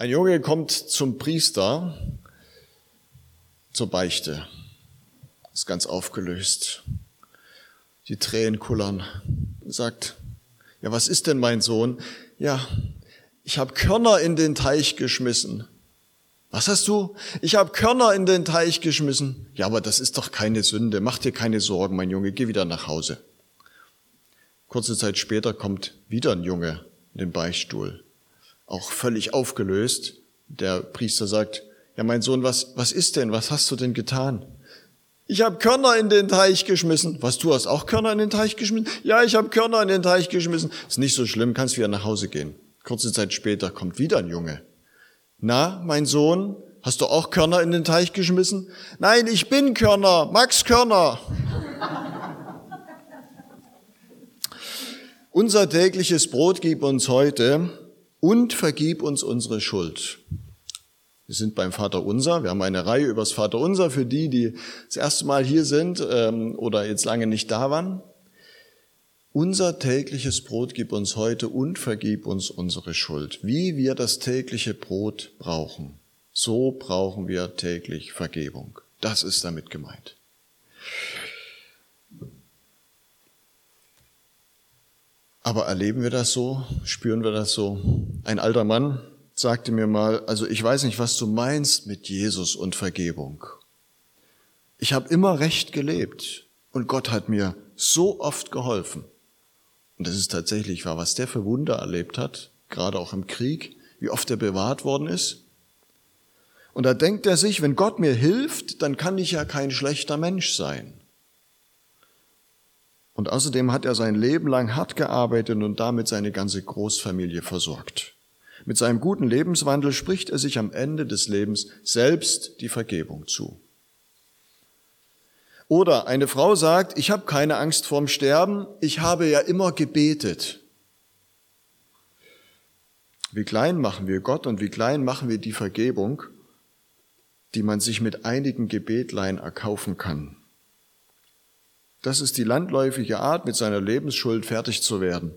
Ein Junge kommt zum Priester zur Beichte, ist ganz aufgelöst. Die Tränen kullern, sagt, ja, was ist denn mein Sohn? Ja, ich habe Körner in den Teich geschmissen. Was hast du? Ich habe Körner in den Teich geschmissen. Ja, aber das ist doch keine Sünde. Mach dir keine Sorgen, mein Junge, geh wieder nach Hause. Kurze Zeit später kommt wieder ein Junge in den Beichtstuhl auch völlig aufgelöst. Der Priester sagt, ja mein Sohn, was, was ist denn? Was hast du denn getan? Ich habe Körner in den Teich geschmissen. Was, du hast auch Körner in den Teich geschmissen? Ja, ich habe Körner in den Teich geschmissen. Ist nicht so schlimm, kannst wieder nach Hause gehen. Kurze Zeit später kommt wieder ein Junge. Na, mein Sohn, hast du auch Körner in den Teich geschmissen? Nein, ich bin Körner, Max Körner. Unser tägliches Brot gib uns heute und vergib uns unsere Schuld. Wir sind beim Vater Unser. Wir haben eine Reihe übers Vater Unser für die, die das erste Mal hier sind ähm, oder jetzt lange nicht da waren. Unser tägliches Brot gib uns heute und vergib uns unsere Schuld. Wie wir das tägliche Brot brauchen, so brauchen wir täglich Vergebung. Das ist damit gemeint. Aber erleben wir das so? Spüren wir das so? Ein alter Mann sagte mir mal, also ich weiß nicht, was du meinst mit Jesus und Vergebung. Ich habe immer recht gelebt und Gott hat mir so oft geholfen. Und das ist tatsächlich wahr, was der für Wunder erlebt hat, gerade auch im Krieg, wie oft er bewahrt worden ist. Und da denkt er sich, wenn Gott mir hilft, dann kann ich ja kein schlechter Mensch sein. Und außerdem hat er sein Leben lang hart gearbeitet und damit seine ganze Großfamilie versorgt. Mit seinem guten Lebenswandel spricht er sich am Ende des Lebens selbst die Vergebung zu. Oder eine Frau sagt, ich habe keine Angst vorm Sterben, ich habe ja immer gebetet. Wie klein machen wir Gott und wie klein machen wir die Vergebung, die man sich mit einigen Gebetlein erkaufen kann. Das ist die landläufige Art, mit seiner Lebensschuld fertig zu werden.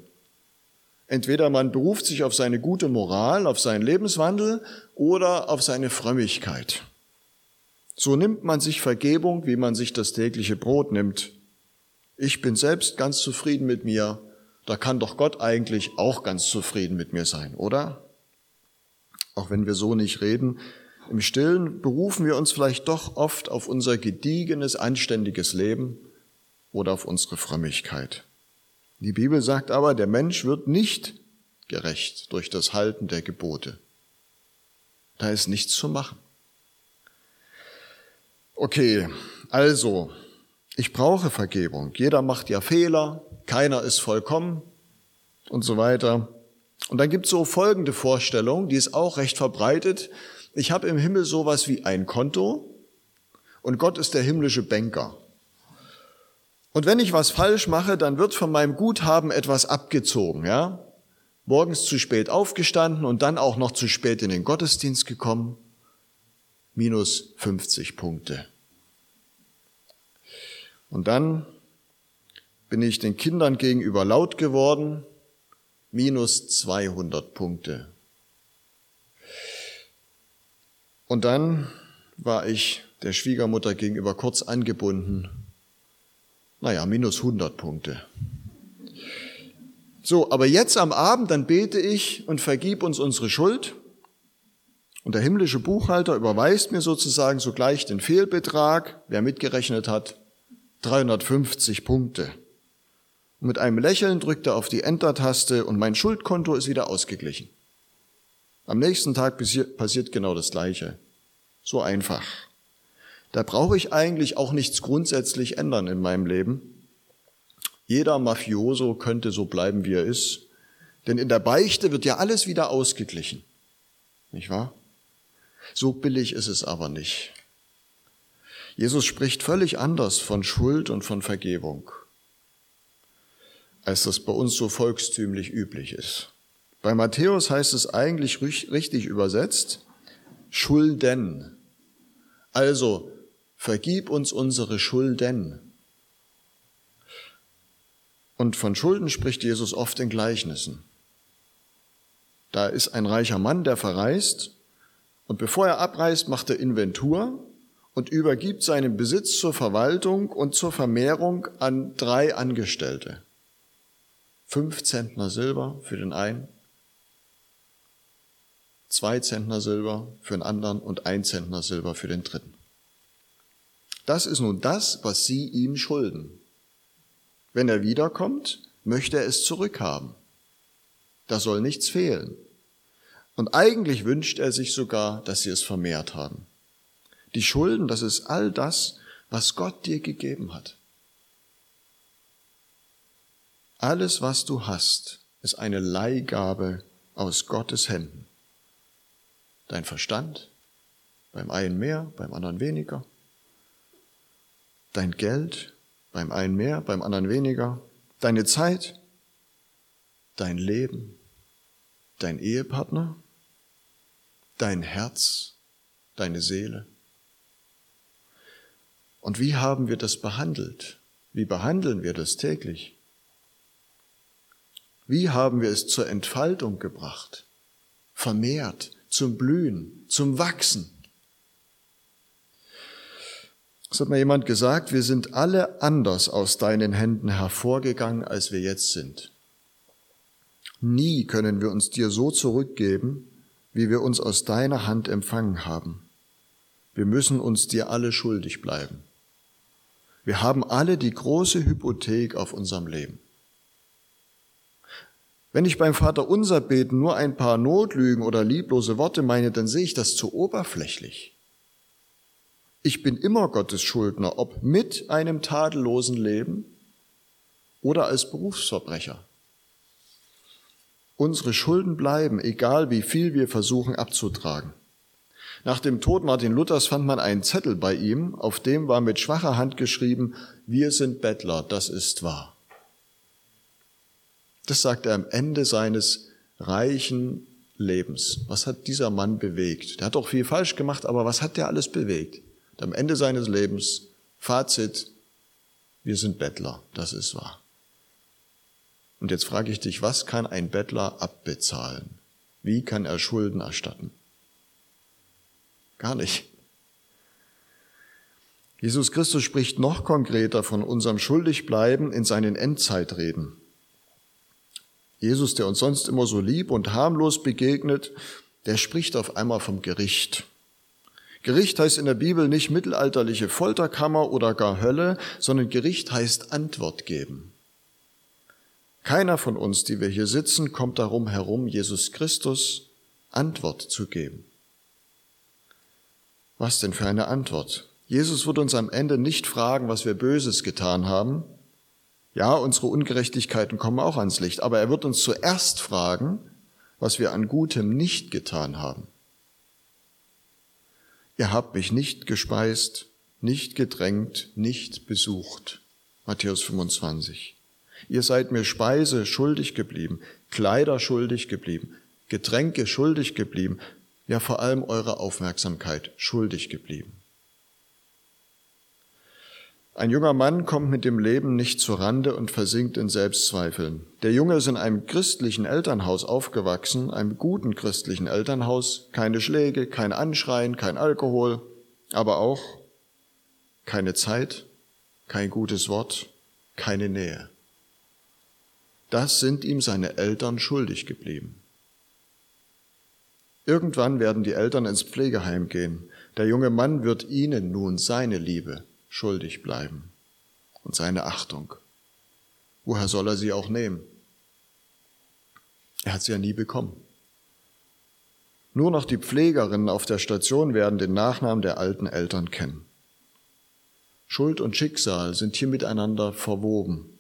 Entweder man beruft sich auf seine gute Moral, auf seinen Lebenswandel oder auf seine Frömmigkeit. So nimmt man sich Vergebung, wie man sich das tägliche Brot nimmt. Ich bin selbst ganz zufrieden mit mir, da kann doch Gott eigentlich auch ganz zufrieden mit mir sein, oder? Auch wenn wir so nicht reden, im Stillen berufen wir uns vielleicht doch oft auf unser gediegenes, anständiges Leben, oder auf unsere Frömmigkeit. Die Bibel sagt aber, der Mensch wird nicht gerecht durch das Halten der Gebote. Da ist nichts zu machen. Okay, also, ich brauche Vergebung. Jeder macht ja Fehler, keiner ist vollkommen und so weiter. Und dann gibt es so folgende Vorstellung, die ist auch recht verbreitet. Ich habe im Himmel sowas wie ein Konto und Gott ist der himmlische Banker. Und wenn ich was falsch mache, dann wird von meinem Guthaben etwas abgezogen, ja? Morgens zu spät aufgestanden und dann auch noch zu spät in den Gottesdienst gekommen. Minus 50 Punkte. Und dann bin ich den Kindern gegenüber laut geworden. Minus 200 Punkte. Und dann war ich der Schwiegermutter gegenüber kurz angebunden naja, minus 100 Punkte. So, aber jetzt am Abend, dann bete ich und vergib uns unsere Schuld. Und der himmlische Buchhalter überweist mir sozusagen sogleich den Fehlbetrag, wer mitgerechnet hat, 350 Punkte. Und mit einem Lächeln drückt er auf die Enter-Taste und mein Schuldkonto ist wieder ausgeglichen. Am nächsten Tag passiert genau das Gleiche. So einfach. Da brauche ich eigentlich auch nichts grundsätzlich ändern in meinem Leben. Jeder Mafioso könnte so bleiben, wie er ist. Denn in der Beichte wird ja alles wieder ausgeglichen. Nicht wahr? So billig ist es aber nicht. Jesus spricht völlig anders von Schuld und von Vergebung, als das bei uns so volkstümlich üblich ist. Bei Matthäus heißt es eigentlich richtig übersetzt, Schulden. Also vergib uns unsere Schulden. Und von Schulden spricht Jesus oft in Gleichnissen. Da ist ein reicher Mann, der verreist und bevor er abreist, macht er Inventur und übergibt seinen Besitz zur Verwaltung und zur Vermehrung an drei Angestellte. Fünf Zentner Silber für den einen, zwei Zentner Silber für den anderen und ein Zentner Silber für den dritten. Das ist nun das, was sie ihm schulden. Wenn er wiederkommt, möchte er es zurückhaben. Da soll nichts fehlen. Und eigentlich wünscht er sich sogar, dass sie es vermehrt haben. Die Schulden, das ist all das, was Gott dir gegeben hat. Alles, was du hast, ist eine Leihgabe aus Gottes Händen. Dein Verstand, beim einen mehr, beim anderen weniger. Dein Geld, beim einen mehr, beim anderen weniger. Deine Zeit, dein Leben, dein Ehepartner, dein Herz, deine Seele. Und wie haben wir das behandelt? Wie behandeln wir das täglich? Wie haben wir es zur Entfaltung gebracht? Vermehrt, zum Blühen, zum Wachsen. Es hat mir jemand gesagt, wir sind alle anders aus deinen Händen hervorgegangen, als wir jetzt sind. Nie können wir uns dir so zurückgeben, wie wir uns aus deiner Hand empfangen haben. Wir müssen uns dir alle schuldig bleiben. Wir haben alle die große Hypothek auf unserem Leben. Wenn ich beim Vater unser beten nur ein paar Notlügen oder lieblose Worte meine, dann sehe ich das zu oberflächlich. Ich bin immer Gottes Schuldner, ob mit einem tadellosen Leben oder als Berufsverbrecher. Unsere Schulden bleiben, egal wie viel wir versuchen abzutragen. Nach dem Tod Martin Luthers fand man einen Zettel bei ihm, auf dem war mit schwacher Hand geschrieben, wir sind Bettler, das ist wahr. Das sagt er am Ende seines reichen Lebens. Was hat dieser Mann bewegt? Der hat doch viel falsch gemacht, aber was hat der alles bewegt? Am Ende seines Lebens, Fazit, wir sind Bettler, das ist wahr. Und jetzt frage ich dich, was kann ein Bettler abbezahlen? Wie kann er Schulden erstatten? Gar nicht. Jesus Christus spricht noch konkreter von unserem Schuldigbleiben in seinen Endzeitreden. Jesus, der uns sonst immer so lieb und harmlos begegnet, der spricht auf einmal vom Gericht. Gericht heißt in der Bibel nicht mittelalterliche Folterkammer oder gar Hölle, sondern Gericht heißt Antwort geben. Keiner von uns, die wir hier sitzen, kommt darum herum, Jesus Christus Antwort zu geben. Was denn für eine Antwort? Jesus wird uns am Ende nicht fragen, was wir Böses getan haben, ja, unsere Ungerechtigkeiten kommen auch ans Licht, aber er wird uns zuerst fragen, was wir an Gutem nicht getan haben. Ihr habt mich nicht gespeist, nicht gedrängt, nicht besucht. Matthäus 25. Ihr seid mir Speise schuldig geblieben, Kleider schuldig geblieben, Getränke schuldig geblieben, ja vor allem eure Aufmerksamkeit schuldig geblieben. Ein junger Mann kommt mit dem Leben nicht zur Rande und versinkt in Selbstzweifeln. Der Junge ist in einem christlichen Elternhaus aufgewachsen, einem guten christlichen Elternhaus, keine Schläge, kein Anschreien, kein Alkohol, aber auch keine Zeit, kein gutes Wort, keine Nähe. Das sind ihm seine Eltern schuldig geblieben. Irgendwann werden die Eltern ins Pflegeheim gehen. Der junge Mann wird ihnen nun seine Liebe schuldig bleiben und seine Achtung. Woher soll er sie auch nehmen? Er hat sie ja nie bekommen. Nur noch die Pflegerinnen auf der Station werden den Nachnamen der alten Eltern kennen. Schuld und Schicksal sind hier miteinander verwoben.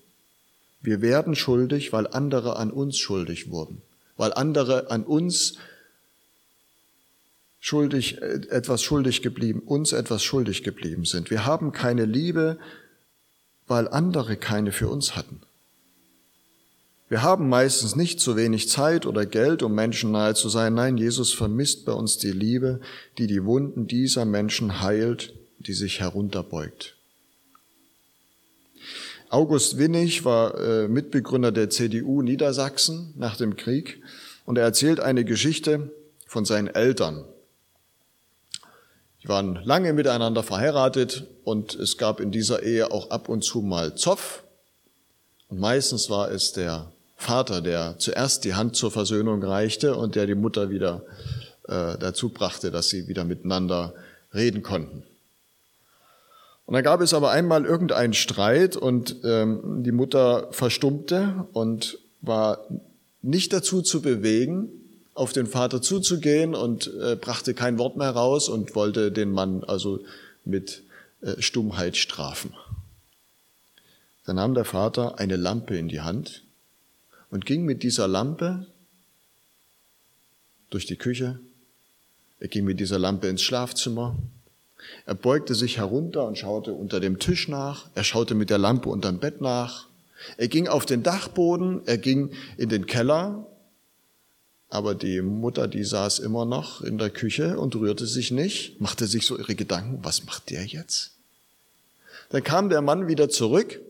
Wir werden schuldig, weil andere an uns schuldig wurden, weil andere an uns schuldig, äh, etwas schuldig geblieben, uns etwas schuldig geblieben sind. Wir haben keine Liebe, weil andere keine für uns hatten. Wir haben meistens nicht zu wenig Zeit oder Geld, um Menschen nahe zu sein. Nein, Jesus vermisst bei uns die Liebe, die die Wunden dieser Menschen heilt, die sich herunterbeugt. August Winnig war äh, Mitbegründer der CDU Niedersachsen nach dem Krieg Und er erzählt eine Geschichte von seinen Eltern. Die waren lange miteinander verheiratet und es gab in dieser Ehe auch ab und zu mal Zoff. Und meistens war es der Vater, der zuerst die Hand zur Versöhnung reichte und der die Mutter wieder äh, dazu brachte, dass sie wieder miteinander reden konnten. Und dann gab es aber einmal irgendeinen Streit und ähm, die Mutter verstummte und war nicht dazu zu bewegen, auf den Vater zuzugehen und äh, brachte kein Wort mehr raus und wollte den Mann also mit äh, Stummheit strafen. Dann nahm der Vater eine Lampe in die Hand und ging mit dieser Lampe durch die Küche. Er ging mit dieser Lampe ins Schlafzimmer. Er beugte sich herunter und schaute unter dem Tisch nach. Er schaute mit der Lampe unterm Bett nach. Er ging auf den Dachboden. Er ging in den Keller aber die Mutter, die saß immer noch in der Küche und rührte sich nicht, machte sich so ihre Gedanken, was macht der jetzt? Dann kam der Mann wieder zurück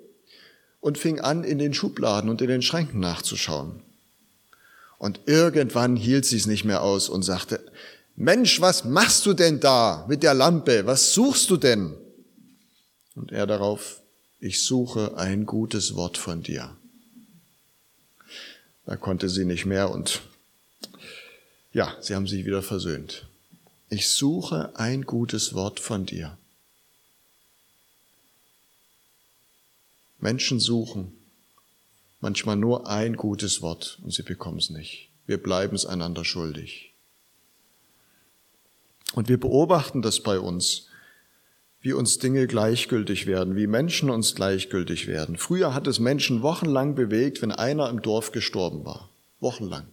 und fing an, in den Schubladen und in den Schränken nachzuschauen. Und irgendwann hielt sie es nicht mehr aus und sagte, Mensch, was machst du denn da mit der Lampe? Was suchst du denn? Und er darauf, ich suche ein gutes Wort von dir. Da konnte sie nicht mehr und ja, sie haben sich wieder versöhnt. Ich suche ein gutes Wort von dir. Menschen suchen manchmal nur ein gutes Wort und sie bekommen es nicht. Wir bleiben es einander schuldig. Und wir beobachten das bei uns, wie uns Dinge gleichgültig werden, wie Menschen uns gleichgültig werden. Früher hat es Menschen wochenlang bewegt, wenn einer im Dorf gestorben war. Wochenlang.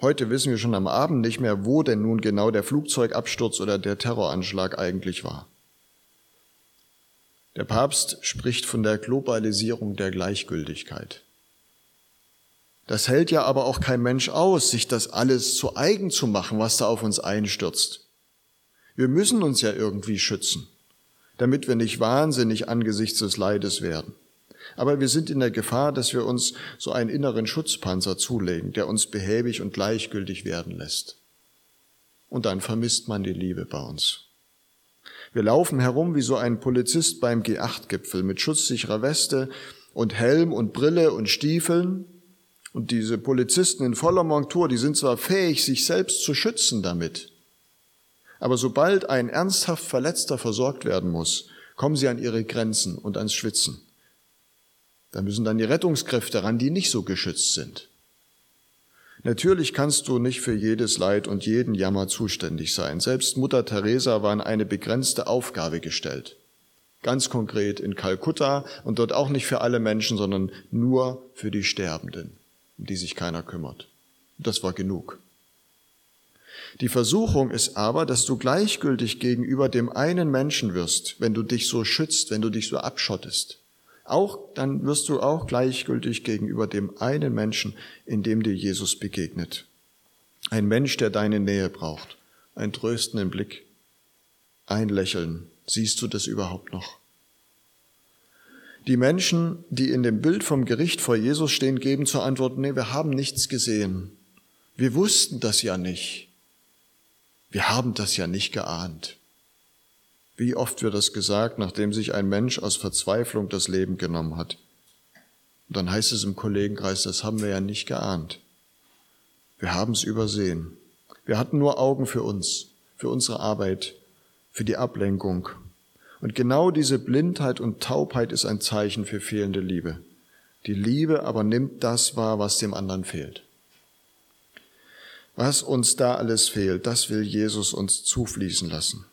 Heute wissen wir schon am Abend nicht mehr, wo denn nun genau der Flugzeugabsturz oder der Terroranschlag eigentlich war. Der Papst spricht von der Globalisierung der Gleichgültigkeit. Das hält ja aber auch kein Mensch aus, sich das alles zu eigen zu machen, was da auf uns einstürzt. Wir müssen uns ja irgendwie schützen, damit wir nicht wahnsinnig angesichts des Leides werden. Aber wir sind in der Gefahr, dass wir uns so einen inneren Schutzpanzer zulegen, der uns behäbig und gleichgültig werden lässt. Und dann vermisst man die Liebe bei uns. Wir laufen herum wie so ein Polizist beim G8-Gipfel mit schutzsicherer Weste und Helm und Brille und Stiefeln. Und diese Polizisten in voller Montur, die sind zwar fähig, sich selbst zu schützen damit, aber sobald ein ernsthaft Verletzter versorgt werden muss, kommen sie an ihre Grenzen und ans Schwitzen. Da müssen dann die Rettungskräfte ran, die nicht so geschützt sind. Natürlich kannst du nicht für jedes Leid und jeden Jammer zuständig sein. Selbst Mutter Teresa war in eine begrenzte Aufgabe gestellt. Ganz konkret in Kalkutta und dort auch nicht für alle Menschen, sondern nur für die Sterbenden, um die sich keiner kümmert. Das war genug. Die Versuchung ist aber, dass du gleichgültig gegenüber dem einen Menschen wirst, wenn du dich so schützt, wenn du dich so abschottest. Auch dann wirst du auch gleichgültig gegenüber dem einen Menschen, in dem dir Jesus begegnet. Ein Mensch, der deine Nähe braucht, einen tröstenden Blick, ein Lächeln. Siehst du das überhaupt noch? Die Menschen, die in dem Bild vom Gericht vor Jesus stehen, geben zur Antwort, nee, wir haben nichts gesehen. Wir wussten das ja nicht. Wir haben das ja nicht geahnt. Wie oft wird das gesagt, nachdem sich ein Mensch aus Verzweiflung das Leben genommen hat? Und dann heißt es im Kollegenkreis, das haben wir ja nicht geahnt. Wir haben es übersehen. Wir hatten nur Augen für uns, für unsere Arbeit, für die Ablenkung. Und genau diese Blindheit und Taubheit ist ein Zeichen für fehlende Liebe. Die Liebe aber nimmt das wahr, was dem anderen fehlt. Was uns da alles fehlt, das will Jesus uns zufließen lassen.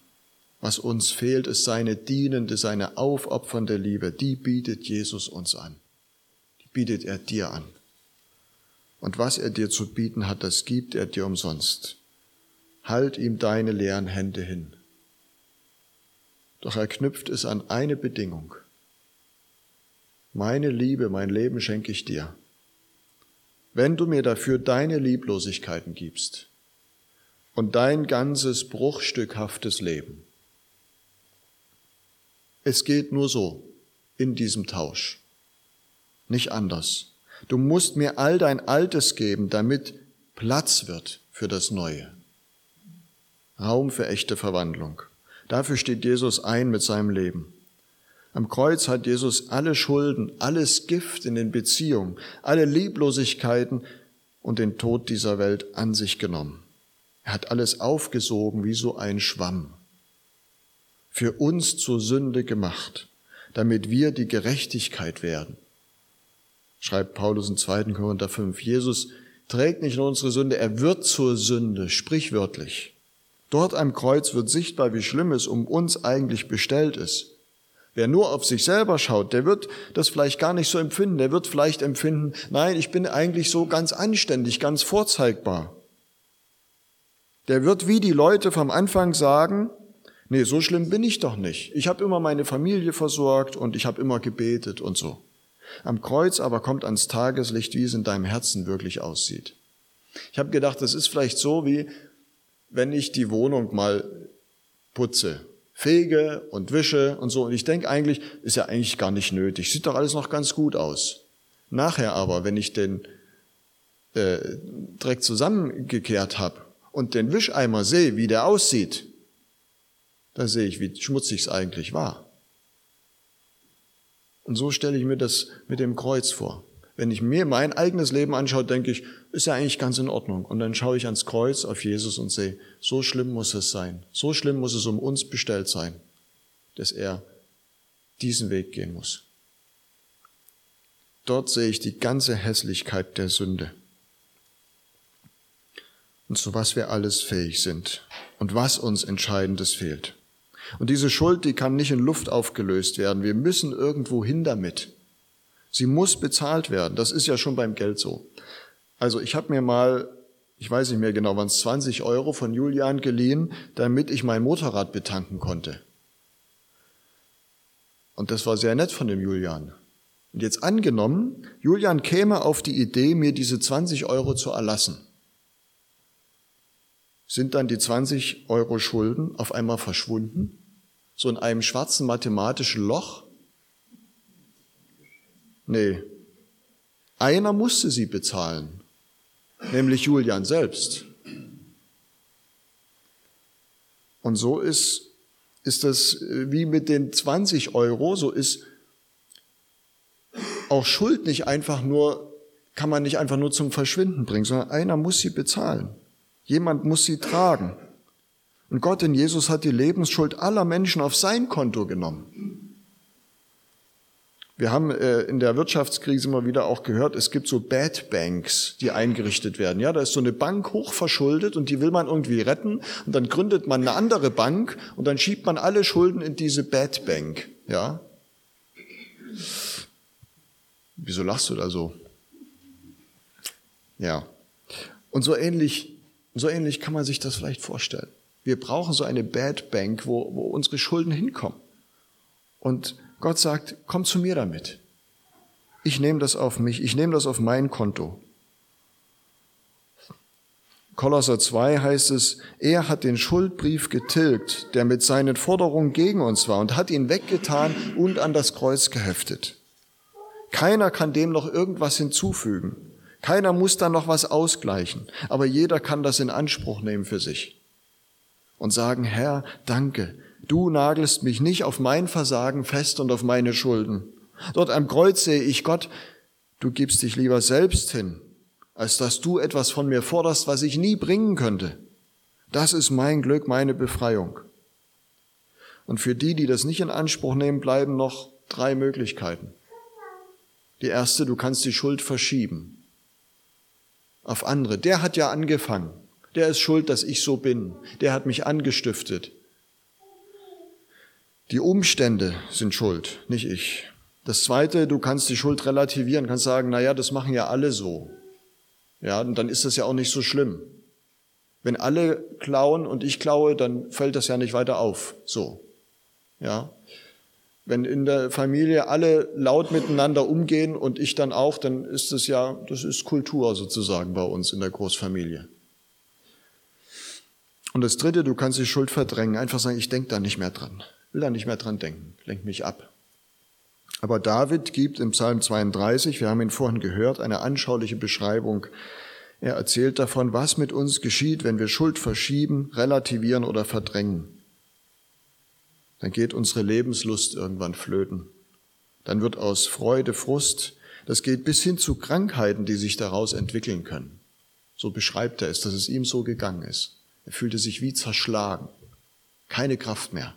Was uns fehlt, ist seine dienende, seine aufopfernde Liebe. Die bietet Jesus uns an. Die bietet er dir an. Und was er dir zu bieten hat, das gibt er dir umsonst. Halt ihm deine leeren Hände hin. Doch er knüpft es an eine Bedingung. Meine Liebe, mein Leben schenke ich dir. Wenn du mir dafür deine Lieblosigkeiten gibst und dein ganzes bruchstückhaftes Leben, es geht nur so in diesem Tausch. Nicht anders. Du musst mir all dein Altes geben, damit Platz wird für das Neue. Raum für echte Verwandlung. Dafür steht Jesus ein mit seinem Leben. Am Kreuz hat Jesus alle Schulden, alles Gift in den Beziehungen, alle Lieblosigkeiten und den Tod dieser Welt an sich genommen. Er hat alles aufgesogen wie so ein Schwamm. Für uns zur Sünde gemacht, damit wir die Gerechtigkeit werden. Schreibt Paulus in 2. Korinther 5. Jesus trägt nicht nur unsere Sünde, er wird zur Sünde, sprichwörtlich. Dort am Kreuz wird sichtbar, wie schlimm es um uns eigentlich bestellt ist. Wer nur auf sich selber schaut, der wird das vielleicht gar nicht so empfinden. Der wird vielleicht empfinden, nein, ich bin eigentlich so ganz anständig, ganz vorzeigbar. Der wird wie die Leute vom Anfang sagen, nee, so schlimm bin ich doch nicht. Ich habe immer meine Familie versorgt und ich habe immer gebetet und so. Am Kreuz aber kommt ans Tageslicht, wie es in deinem Herzen wirklich aussieht. Ich habe gedacht, das ist vielleicht so, wie wenn ich die Wohnung mal putze fege und wische und so. Und ich denke eigentlich, ist ja eigentlich gar nicht nötig. Sieht doch alles noch ganz gut aus. Nachher aber, wenn ich den äh, Dreck zusammengekehrt habe und den Wischeimer sehe, wie der aussieht, dann sehe ich, wie schmutzig es eigentlich war. Und so stelle ich mir das mit dem Kreuz vor. Wenn ich mir mein eigenes Leben anschaue, denke ich, ist ja eigentlich ganz in Ordnung. Und dann schaue ich ans Kreuz auf Jesus und sehe, so schlimm muss es sein. So schlimm muss es um uns bestellt sein, dass er diesen Weg gehen muss. Dort sehe ich die ganze Hässlichkeit der Sünde. Und zu was wir alles fähig sind und was uns Entscheidendes fehlt. Und diese Schuld, die kann nicht in Luft aufgelöst werden. Wir müssen irgendwo hin damit. Sie muss bezahlt werden. Das ist ja schon beim Geld so. Also ich habe mir mal, ich weiß nicht mehr genau, waren es 20 Euro von Julian geliehen, damit ich mein Motorrad betanken konnte. Und das war sehr nett von dem Julian. Und jetzt angenommen, Julian käme auf die Idee, mir diese 20 Euro zu erlassen. Sind dann die 20 Euro Schulden auf einmal verschwunden? So in einem schwarzen mathematischen Loch? Nee. Einer musste sie bezahlen, nämlich Julian selbst. Und so ist, ist das äh, wie mit den 20 Euro, so ist auch Schuld nicht einfach nur, kann man nicht einfach nur zum Verschwinden bringen, sondern einer muss sie bezahlen. Jemand muss sie tragen. Und Gott in Jesus hat die Lebensschuld aller Menschen auf sein Konto genommen. Wir haben äh, in der Wirtschaftskrise immer wieder auch gehört, es gibt so Bad Banks, die eingerichtet werden. Ja, da ist so eine Bank hochverschuldet und die will man irgendwie retten und dann gründet man eine andere Bank und dann schiebt man alle Schulden in diese Bad Bank. Ja. Wieso lachst du da so? Ja. Und so ähnlich, so ähnlich kann man sich das vielleicht vorstellen. Wir brauchen so eine Bad Bank, wo, wo unsere Schulden hinkommen. Und Gott sagt, komm zu mir damit. Ich nehme das auf mich, ich nehme das auf mein Konto. Kolosser 2 heißt es, er hat den Schuldbrief getilgt, der mit seinen Forderungen gegen uns war und hat ihn weggetan und an das Kreuz geheftet. Keiner kann dem noch irgendwas hinzufügen. Keiner muss da noch was ausgleichen. Aber jeder kann das in Anspruch nehmen für sich. Und sagen, Herr, danke, Du nagelst mich nicht auf mein Versagen fest und auf meine Schulden. Dort am Kreuz sehe ich Gott, du gibst dich lieber selbst hin, als dass du etwas von mir forderst, was ich nie bringen könnte. Das ist mein Glück, meine Befreiung. Und für die, die das nicht in Anspruch nehmen, bleiben noch drei Möglichkeiten. Die erste, du kannst die Schuld verschieben auf andere. Der hat ja angefangen. Der ist schuld, dass ich so bin. Der hat mich angestiftet. Die Umstände sind schuld, nicht ich. Das zweite, du kannst die Schuld relativieren, kannst sagen, na ja, das machen ja alle so. Ja, und dann ist das ja auch nicht so schlimm. Wenn alle klauen und ich klaue, dann fällt das ja nicht weiter auf. So. Ja. Wenn in der Familie alle laut miteinander umgehen und ich dann auch, dann ist das ja, das ist Kultur sozusagen bei uns in der Großfamilie. Und das dritte, du kannst die Schuld verdrängen, einfach sagen, ich denke da nicht mehr dran will da nicht mehr dran denken, lenkt mich ab. Aber David gibt im Psalm 32, wir haben ihn vorhin gehört, eine anschauliche Beschreibung. Er erzählt davon, was mit uns geschieht, wenn wir Schuld verschieben, relativieren oder verdrängen. Dann geht unsere Lebenslust irgendwann flöten. Dann wird aus Freude Frust. Das geht bis hin zu Krankheiten, die sich daraus entwickeln können. So beschreibt er es, dass es ihm so gegangen ist. Er fühlte sich wie zerschlagen. Keine Kraft mehr.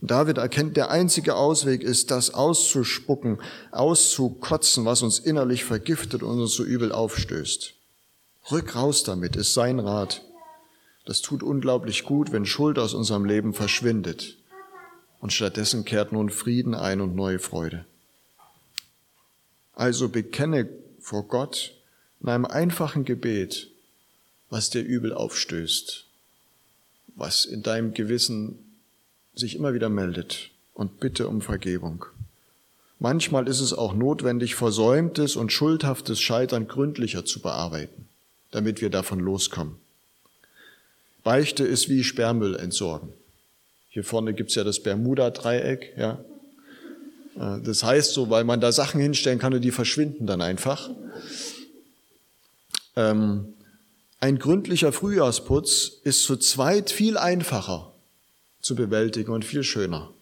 Und David erkennt, der einzige Ausweg ist, das auszuspucken, auszukotzen, was uns innerlich vergiftet und uns so übel aufstößt. Rück raus damit, ist sein Rat. Das tut unglaublich gut, wenn Schuld aus unserem Leben verschwindet. Und stattdessen kehrt nun Frieden ein und neue Freude. Also bekenne vor Gott in einem einfachen Gebet, was dir übel aufstößt, was in deinem Gewissen sich immer wieder meldet und bitte um Vergebung. Manchmal ist es auch notwendig, versäumtes und schuldhaftes Scheitern gründlicher zu bearbeiten, damit wir davon loskommen. Beichte ist wie Sperrmüll entsorgen. Hier vorne gibt's ja das Bermuda-Dreieck, ja. Äh, das heißt so, weil man da Sachen hinstellen kann und die verschwinden dann einfach. Ähm, ein gründlicher Frühjahrsputz ist zu zweit viel einfacher zu bewältigen und viel schöner.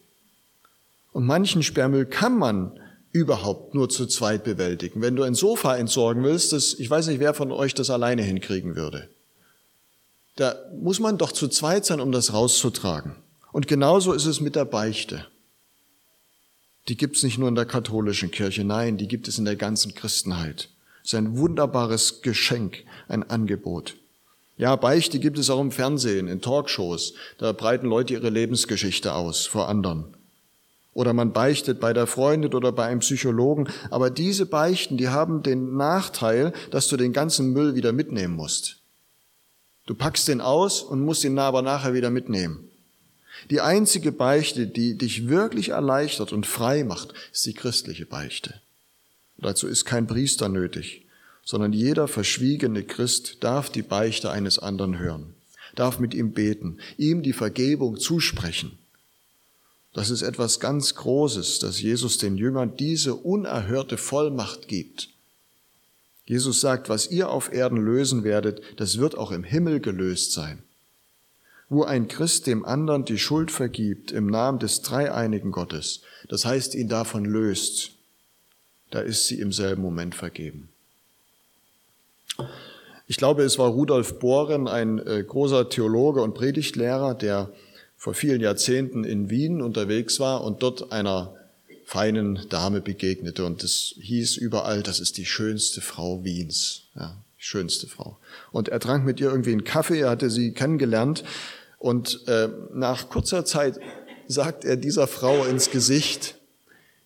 Und manchen Sperrmüll kann man überhaupt nur zu zweit bewältigen. Wenn du ein Sofa entsorgen willst, das, ich weiß nicht, wer von euch das alleine hinkriegen würde. Da muss man doch zu zweit sein, um das rauszutragen. Und genauso ist es mit der Beichte. Die gibt es nicht nur in der katholischen Kirche, nein, die gibt es in der ganzen Christenheit. Es ist ein wunderbares Geschenk, ein Angebot. Ja, Beichte gibt es auch im Fernsehen, in Talkshows. Da breiten Leute ihre Lebensgeschichte aus vor anderen. Oder man beichtet bei der Freundin oder bei einem Psychologen. Aber diese Beichten, die haben den Nachteil, dass du den ganzen Müll wieder mitnehmen musst. Du packst den aus und musst ihn aber nachher wieder mitnehmen. Die einzige Beichte, die dich wirklich erleichtert und frei macht, ist die christliche Beichte. Dazu ist kein Priester nötig sondern jeder verschwiegene Christ darf die Beichte eines anderen hören, darf mit ihm beten, ihm die Vergebung zusprechen. Das ist etwas ganz Großes, dass Jesus den Jüngern diese unerhörte Vollmacht gibt. Jesus sagt, was ihr auf Erden lösen werdet, das wird auch im Himmel gelöst sein. Wo ein Christ dem anderen die Schuld vergibt im Namen des dreieinigen Gottes, das heißt ihn davon löst, da ist sie im selben Moment vergeben. Ich glaube, es war Rudolf Bohren, ein äh, großer Theologe und Predigtlehrer, der vor vielen Jahrzehnten in Wien unterwegs war und dort einer feinen Dame begegnete. Und es hieß überall, das ist die schönste Frau Wiens. Ja, schönste Frau. Und er trank mit ihr irgendwie einen Kaffee, er hatte sie kennengelernt. Und äh, nach kurzer Zeit sagt er dieser Frau ins Gesicht,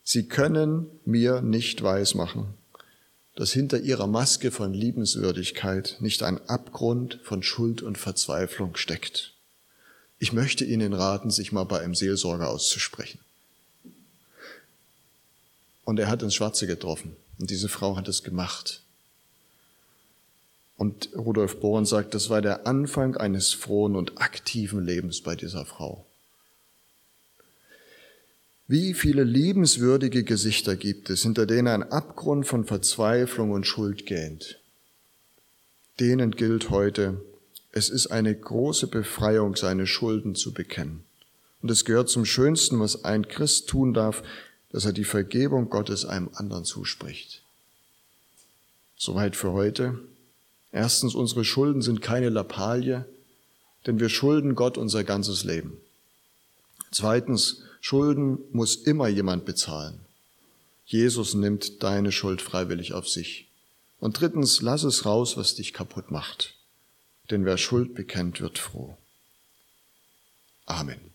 Sie können mir nicht weismachen, dass hinter ihrer Maske von Liebenswürdigkeit nicht ein Abgrund von Schuld und Verzweiflung steckt. Ich möchte Ihnen raten, sich mal bei einem Seelsorger auszusprechen. Und er hat ins Schwarze getroffen. Und diese Frau hat es gemacht. Und Rudolf Bohren sagt, das war der Anfang eines frohen und aktiven Lebens bei dieser Frau. Wie viele liebenswürdige Gesichter gibt es, hinter denen ein Abgrund von Verzweiflung und Schuld gähnt. Denen gilt heute, es ist eine große Befreiung, seine Schulden zu bekennen. Und es gehört zum Schönsten, was ein Christ tun darf, dass er die Vergebung Gottes einem anderen zuspricht. Soweit für heute. Erstens, unsere Schulden sind keine Lappalie, denn wir schulden Gott unser ganzes Leben. Zweitens, Schulden muss immer jemand bezahlen. Jesus nimmt deine Schuld freiwillig auf sich. Und drittens, lass es raus, was dich kaputt macht. Denn wer Schuld bekennt, wird froh. Amen.